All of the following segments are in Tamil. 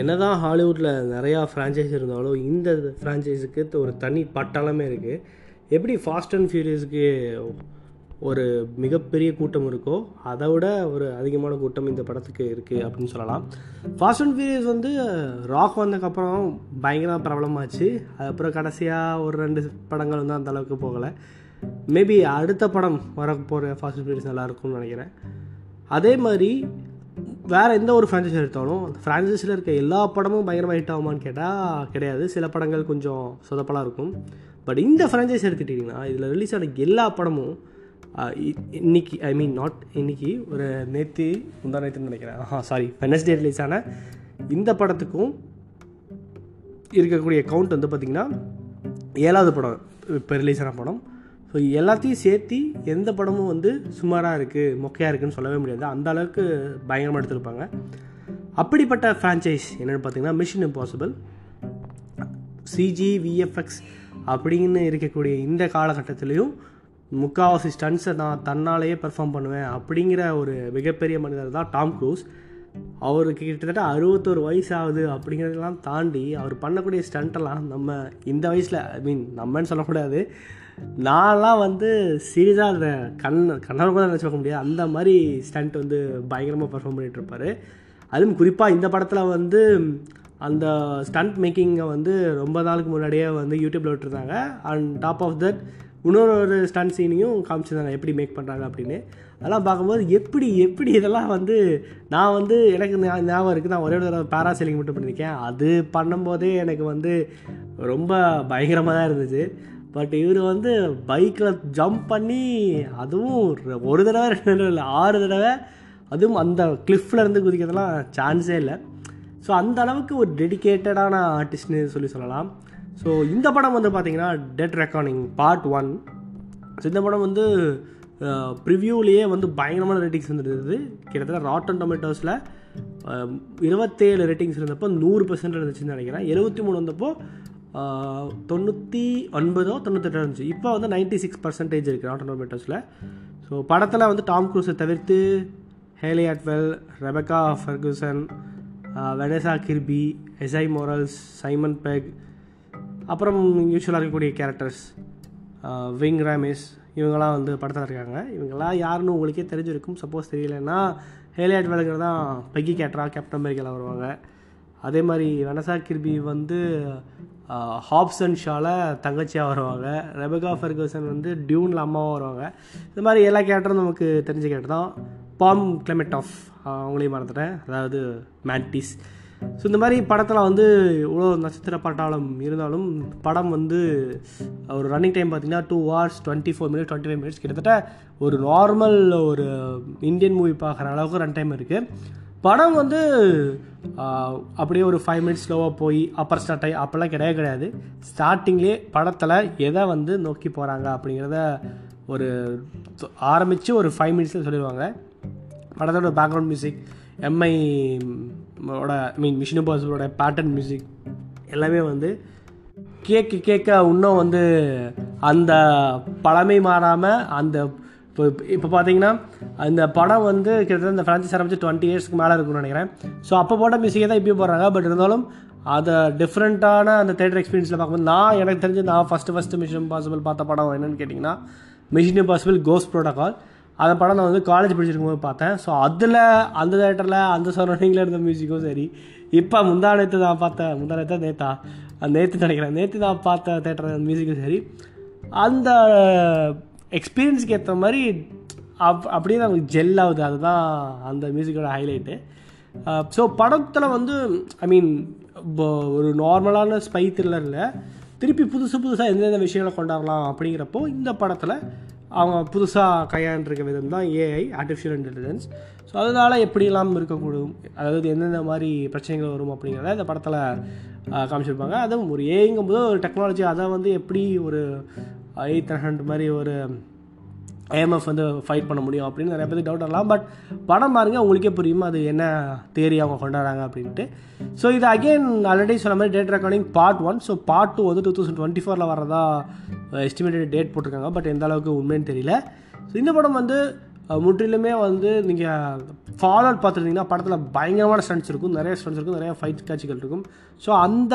என்னதான் ஹாலிவுட்டில் நிறையா ஃப்ரான்ச்சைஸ் இருந்தாலும் இந்த ஃப்ரான்ச்சைஸுக்கு ஒரு தனி பட்டாளமே இருக்குது எப்படி ஃபாஸ்ட் அண்ட் ஃபியூரியஸுக்கு ஒரு மிகப்பெரிய கூட்டம் இருக்கோ அதை விட ஒரு அதிகமான கூட்டம் இந்த படத்துக்கு இருக்குது அப்படின்னு சொல்லலாம். ஃபாஸ்ட் அண்ட் ஃபியூரியஸ் வந்து ராக் வந்ததுக்கப்புறம் பயங்கர பிரபலமாச்சு. அதுக்கப்புறம் கடைசியாக ஒரு ரெண்டு படங்கள் வந்து அந்த அளவுக்கு போகலை. மேபி அடுத்த படம் வர போகிற ஃபாஸ்ட் அண்ட் ஃபியூரியஸ் நல்லா இருக்கும்னு நினைக்கிறேன். அதே மாதிரி வேறு எந்த ஒரு ஃப்ரான்ச்சைஸ் எடுத்தாலும் அந்த ஃப்ரான்ச்சைஸில் இருக்க எல்லா படமும் பயங்கரமாக ஹிட் ஆகுமான்னு கேட்டால் கிடையாது. சில படங்கள் கொஞ்சம் சொதப்பலாக இருக்கும். பட் இந்த ஃப்ரான்ச்சைஸ் எடுத்துக்கிட்டிங்கன்னா இதில் ரிலீஸ் ஆன எல்லா படமும் இ- இன்னைக்கு ஐ மீன் நாட் இன்னைக்கு ஒரு நேற்று முந்தா நேற்றுன்னு நினைக்கிறேன். சாரி வெனஸ்டே ரிலீஸ் ஆன இந்த படத்துக்கும் இருக்கக்கூடிய கவுண்ட் வந்து பார்த்திங்கன்னா ஏழாவது படம் இப்போ ரிலீஸ் ஆன படம். ஸோ எல்லாத்தையும் சேர்த்து எந்த படமும் வந்து சுமாராக இருக்குது மொக்கையாக இருக்குன்னு சொல்லவே முடியாது. அந்த அளவுக்கு பயங்கரமாக எடுத்திருப்பாங்க. அப்படிப்பட்ட ஃப்ரான்ச்சைஸ் என்னென்னு பார்த்தீங்கன்னா மிஷின் இம்பாசிபிள் சிஜி விஎஃப்எக்ஸ் அப்படின்னு இருக்கக்கூடிய இந்த காலகட்டத்திலையும் முக்காவாசி ஸ்டன்ஸை நான் தன்னாலேயே பெர்ஃபார்ம் பண்ணுவேன் அப்படிங்கிற ஒரு மிகப்பெரிய மனிதர் தான் டாம் க்ரூஸ். அவருக்கு கிட்டத்தட்ட அறுபத்தோரு வயசு ஆகுது அப்படிங்கிறதெல்லாம் தாண்டி அவர் பண்ணக்கூடிய ஸ்டண்ட்டெல்லாம் நம்ம இந்த வயசில் ஐ மீன் நம்மன்னு சொல்லக்கூடாது. நான்லாம் வந்து சீரியஸாக அதை கண் கண்ணால் கூட நினச்சி பார்க்க முடியாது. அந்த மாதிரி ஸ்டண்ட் வந்து பயங்கரமாக பெர்ஃபார்ம் பண்ணிட்டு அதுவும் குறிப்பாக இந்த படத்தில் வந்து அந்த ஸ்டண்ட் மேக்கிங்கை வந்து ரொம்ப நாளுக்கு முன்னாடியே வந்து யூடியூப்பில் விட்டுருந்தாங்க. அண்ட் டாப் ஆஃப் தட் இன்னொரு ஒரு ஸ்டண்ட் சீனையும் காமிச்சிருந்தாங்க எப்படி மேக் பண்ணுறாங்க அப்படின்னு. அதெல்லாம் பார்க்கும்போது எப்படி எப்படி இதெல்லாம் வந்து நான் வந்து எனக்கு ஞாபகம் இருக்குது நான் ஒரே ஒரு தடவை பேராசைலிங் மட்டும் பண்ணியிருக்கேன். அது பண்ணும்போதே எனக்கு வந்து ரொம்ப பயங்கரமாக தான் இருந்துச்சு. பட் இவர் வந்து பைக்கில் ஜம்ப் பண்ணி அதுவும் ஒரு- தடவை ரெண்டு தடவை இல்லை ஆறு தடவை அதுவும் அந்த cliffல இருந்து குதிக்கிறதுலாம் சான்ஸே இல்லை. ஸோ அந்த அளவுக்கு ஒரு டெடிகேட்டடான ஆர்டிஸ்ட்னு சொல்லி சொல்லலாம். ஸோ இந்த படம் வந்து பார்த்தீங்கன்னா டெட் ரெக்கார்டிங் பார்ட் ஒன் ஸோ இந்த படம் வந்து ப்ரிவ்யூலேயே வந்து பயங்கரமான ரேட்டிங்ஸ் வந்துருந்தது கிட்டத்தட்ட ராட்டன் டொமேட்டோஸில் இருபத்தேழு ரேட்டிங்ஸ் இருந்தப்போ நூறு பர்சன்ட் இருந்துச்சுன்னு நினைக்கிறேன். எழுபத்தி மூணு வந்தப்போ தொண்ணூற்றி ஒன்பதோ தொண்ணூத்தெட்டோ இருந்துச்சு. இப்போ வந்து நைன்ட்டி சிக்ஸ் பர்சன்டேஜ் இருக்குது ராட்டன் டொமேட்டோஸில் ஸோ படத்தில் வந்து டாம் க்ரூஸை தவிர்த்து Hayley Atwell Rebecca Ferguson Vanessa Kirby Esai Morales Simon Pegg அப்புறம் யூஸ்வலாக இருக்கக்கூடிய கேரக்டர்ஸ் விங் ராமேஸ் இவங்கெல்லாம் வந்து படத்தில் இருக்காங்க. இவங்கெல்லாம் யாருன்னு உங்களுக்கே தெரிஞ்சிருக்கும். சப்போஸ் தெரியலன்னா ஹேலியாட் வேலைங்கிறது தான் பெக்கி கேட்ரா கேப்டன் அமெரிக்காவில் வருவாங்க. அதே மாதிரி வெனசா கிர்பி வந்து ஹாப்சன் ஷாவில் தங்கச்சியாக வருவாங்க. ரெபகா ஃபெர்கூசன் வந்து டியூனில் அம்மாவாக வருவாங்க. இந்த மாதிரி எல்லா கேரக்டரும் நமக்கு தெரிஞ்ச கேரக்டர் தான். பாம் கிளமெட் ஆஃப் அவங்களையும் மறந்துட்டேன். அதாவது மேண்டிஸ் ஸோ இந்த மாதிரி படத்தில் வந்து இவ்வளோ நட்சத்திர பட்டாளம் இருந்தாலும் படம் வந்து ஒரு ரன்னிங் டைம் பார்த்தீங்கன்னா two hours twenty four minutes twenty five minutes கிட்டத்தட்ட ஒரு நார்மல் ஒரு இந்தியன் மூவி பார்க்குற அளவுக்கு ரன் டைம் இருக்குது படம் வந்து அப்படியே ஒரு ஃபைவ் மினிட்ஸ் ஸ்லோவாக போய் அப்பர் ஸ்டார்ட் ஆகி அப்போல்லாம் கிடையவே கிடையாது. ஸ்டார்டிங்லேயே படத்தில் எதை வந்து நோக்கி போகிறாங்க அப்படிங்கிறத ஒரு ஆரம்பித்து ஒரு ஃபைவ் மினிட்ஸில் சொல்லிடுவாங்க. படத்தோட பேக்ரவுண்ட் மியூசிக் எம்ஐ ஓட ஐ மீன் மிஷின் பாசிபிளோட பேட்டர்ன் மியூசிக் எல்லாமே வந்து கேட்க கேட்க இன்னும் வந்து அந்த பழமை மாறாமல் அந்த இப்போ இப்போ பார்த்தீங்கன்னா அந்த படம் வந்து கிட்டத்தட்ட இந்த ஃப்ரான்ச்சைஸ் ஆரம்பிச்சு டுவெண்ட்டி இயர்ஸ்க்கு மேலே இருக்கும்னு நினைக்கிறேன். ஸோ அப்போ போட்ட மியூசிக்கே தான் இப்பயும் போடுறாங்க. பட் இருந்தாலும் அதை டிஃப்ரெண்ட்டான அந்த தேட்டர் எக்ஸ்பீரியன்ஸில் பார்க்கும்போது நான் எனக்கு தெரிஞ்சு நான் ஃபஸ்ட்டு ஃபஸ்ட்டு மிஷன் இம்பாசிபிள் பார்த்த படம் என்னென்னு கேட்டிங்கன்னா மிஷின் இம்பாசிபிள் கோஸ்ட் ப்ரோட்டோகால் அந்த படம் நான் வந்து காலேஜ் படிச்சிருக்கும் போது பார்த்தேன். ஸோ அதில் அந்த தேட்டரில் அந்த சரௌண்டிங்கில் இருந்த மியூசிக்கும் சரி. இப்போ முந்தா நேற்று நான் பார்த்த முந்தா நேற்று நேத்தா நேற்று நினைக்கிறேன். நேற்று நான் பார்த்த தேட்டர் மியூசிக்கும் சரி. அந்த எக்ஸ்பீரியன்ஸ்க்கு ஏற்ற மாதிரி அப் அப்படியே நமக்கு ஜெல் ஆகுது. அதுதான் அந்த மியூசிக்கோட ஹைலைட்டு ஸோ படத்தில் வந்து ஐ மீன் ஒரு நார்மலான ஸ்பை த்ரில்லரில் திருப்பி புதுசு புதுசாக எந்தெந்த விஷயங்களை கொண்டாடலாம் அப்படிங்கிறப்போ இந்த படத்தில் அவங்க புதுசாக கையாண்டிருக்க விதம் தான் ஏஐ ஆர்டிஃபிஷியல் இன்டெலிஜென்ஸ் ஸோ அதனால் எப்படிலாம் இருக்கக்கூடும்? அதாவது எந்தெந்த மாதிரி பிரச்சனைகள் வரும் அப்படிங்கிறத இந்த படத்தில் காமிச்சிருப்பாங்க. அதுவும் ஒரு ஏஐங்கும் போது ஒரு டெக்னாலஜி அதை வந்து எப்படி ஒரு எயித் ஹண்ட்ரட் மாதிரி ஒரு ஏஎம்எஃப் வந்து ஃபைட் பண்ண முடியும் அப்படின்னு நிறைய பேருக்கு டவுட் வரலாம். பட் படம் பாருங்கள் உங்களுக்கே புரியும் அது என்ன தேரி அவங்க கொண்டாடுறாங்க அப்படின்ட்டு. ஸோ இது அகெயின் ஆல்ரெடி சொன்ன மாதிரி date recording part one so part two வந்து டூ தௌசண்ட் டுவெண்ட்டி ஃபோரில் வரதா எஸ்டிமேட்டட் டேட் போட்டிருக்காங்க. பட் எந்த அளவுக்கு உண்மைன்னு தெரியல. ஸோ இந்த படம் வந்து முற்றிலுமே வந்து நீங்கள் ஃபாலோ பார்த்துருந்தீங்கன்னா படத்தில் பயங்கரமான ஸ்டன்ஸ் இருக்கும். நிறைய ஸ்டன்ஸ் இருக்கும். நிறைய ஃபைட் காட்சிகள் இருக்கும். ஸோ அந்த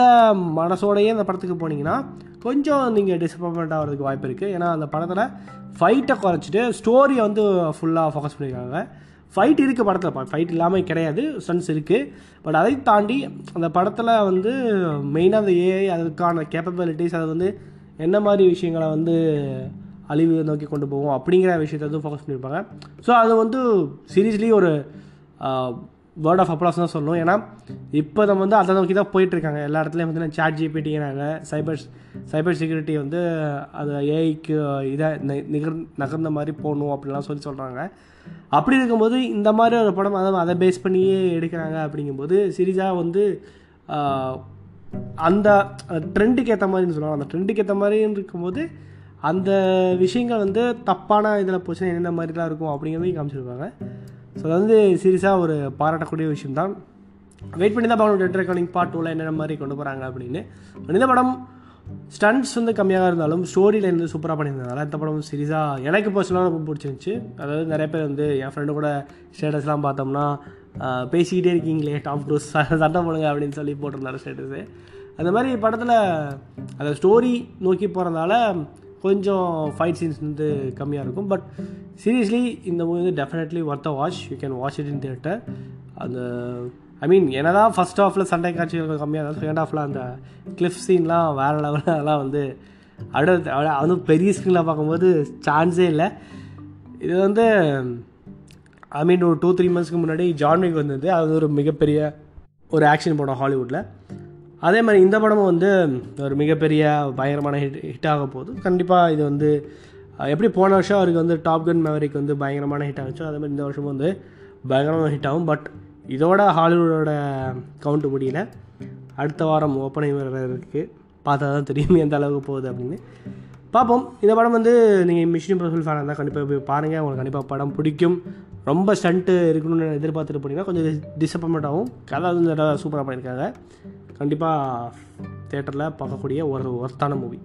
மனசோடையே அந்த படத்துக்கு போனீங்கன்னா கொஞ்சம் நீங்கள் டிசப்பாயின்மெண்ட் ஆகிறதுக்கு வாய்ப்பு இருக்குது ஏன்னா அந்த படத்தில் ஃபைட்டை குறைச்சிட்டு ஸ்டோரியை வந்து ஃபுல்லாக ஃபோக்கஸ் பண்ணியிருக்காங்க ஃபைட் இருக்குது படத்தில். ஃபைட் இல்லாமல் கிடையாது. ஸ்டன்ஸ் இருக்குது பட் அதை தாண்டி அந்த படத்தில் வந்து மெயினாக அந்த ஏஐ அதுக்கான கேப்பபிலிட்டிஸ் அது வந்து என்ன மாதிரி விஷயங்களை வந்து அழிவு நோக்கி கொண்டு போவோம் அப்படிங்கிற விஷயத்தை வந்து ஃபோக்கஸ் பண்ணியிருப்பாங்க. ஸோ அது வந்து சீரியஸ்லி ஒரு வேர்ட் ஆஃப் அப்ளாஸ் தான் சொல்லணும். ஏன்னா இப்போ நம்ம வந்து அதை நோக்கி தான் போயிட்டுருக்காங்க. எல்லா இடத்துலையும் வந்து சாட் ஜிபிடிங்கிறாங்க சைபர் சைபர் செக்யூரிட்டி வந்து அது ஏஐக்கு இதாக நிகர் நகர்ந்த மாதிரி போகணும் அப்படிலாம் சொல்லி சொல்கிறாங்க அப்படி இருக்கும்போது இந்த மாதிரி ஒரு படம் அதை அதை பேஸ் பண்ணியே எடுக்கிறாங்க அப்படிங்கும்போது சீரியஸாக வந்து அந்த ட்ரெண்டுக்கு ஏற்ற மாதிரின்னு சொல்லுவாங்க அந்த ட்ரெண்டுக்கு ஏற்ற மாதிரின்னு இருக்கும்போது அந்த விஷயங்கள் வந்து தப்பான இதில் போச்சுன்னா என்னென்ன மாதிரிலாம் இருக்கும் அப்படிங்கிறதையும் காமிச்சிருப்பாங்க. ஸோ அது வந்து சீரியஸாக ஒரு பாராட்டக்கூடிய விஷயம் தான் வெயிட் பண்ணி தான் பார்க்கணும். டெட் ரெக்கார்டிங் பார்ட் டூவில் என்னென்ன மாதிரி கொண்டு போகிறாங்க அப்படின்னு. இந்த படம் ஸ்டன்ட்ஸ் வந்து கம்மியாக இருந்தாலும் ஸ்டோரியில் இருந்து சூப்பராக பண்ணியிருந்ததால இந்த படம் சீரியஸாக எனக்கு பர்சனலாக ரொம்ப பிடிச்சிருந்துச்சி. அதாவது நிறைய பேர் வந்து என் ஃப்ரெண்டு கூட ஸ்டேட்டஸ்லாம் பார்த்தோம்னா பேசிக்கிட்டே இருக்கீங்களே டாப் டூஸ் சண்டை போடுங்க அப்படின்னு சொல்லி போட்டிருந்தாரு ஸ்டேட்டஸு அந்த மாதிரி படத்தில் அந்த ஸ்டோரி நோக்கி போகிறதால கொஞ்சம் ஃபைட் சீன்ஸ் வந்து கம்மியாக இருக்கும். பட் சீரியஸ்லி இந்த மூவி வந்து definitely worth a watch you can watch it in theatre அந்த ஐ மீன் என்ன தான் ஃபஸ்ட் ஹாஃபில் சண்டை காட்சிகள் கம்மியாக இருந்தாலும் செகண்ட் ஹாஃபில் அந்த கிளிஃப் சீன்லாம் வேறு லெவலில் அதெல்லாம் வந்து அடுத்த அதுவும் பெரிய ஸ்க்ரீனில் பார்க்கும்போது சான்ஸே இல்லை. இது வந்து ஐ மீன் ஒரு டூ த்ரீ மந்த்ஸ்க்கு முன்னாடி ஜான்விக் வந்தது. அது ஒரு மிகப்பெரிய ஒரு ஆக்ஷன் படம் ஹாலிவுட்டில் அதே மாதிரி இந்த படமும் வந்து ஒரு மிகப்பெரிய பயங்கரமான ஹிட் ஹிட் ஆக போகுது. கண்டிப்பாக இது வந்து எப்படி போன வருஷம் அவருக்கு வந்து டாப் கன் மெமரிக்கு வந்து பயங்கரமான ஹிட் ஆகிச்சோ அதே மாதிரி இந்த வருஷமும் வந்து பயங்கரமாக ஹிட் ஆகும். பட் இதோட ஹாலிவுட்டோட கவுண்ட்டு முடியல. அடுத்த வாரம் ஓப்பனிங் வேறு இருக்குது பார்த்தா தான் தெரியும் எந்த அளவுக்கு போகுது அப்படின்னு. பார்ப்போம். இந்த படம் வந்து நீங்கள் மிஷின் இம்பாசிபிள் ஃபேனாக இருந்தால் கண்டிப்பாக போய் பாருங்கள் உங்களுக்கு கண்டிப்பாக படம் பிடிக்கும். ரொம்ப ஸ்டண்ட்டு இருக்கணும்னு எதிர்பார்த்துட்டு போனீங்கன்னா கொஞ்சம் டிசப்பாயின்மெண்ட் ஆகும் கதை வந்து சூப்பராக பண்ணியிருக்காங்க. கண்டிப்பாக தேட்டரில் பார்க்கக்கூடிய ஒரு ஒர்த்தான மூவி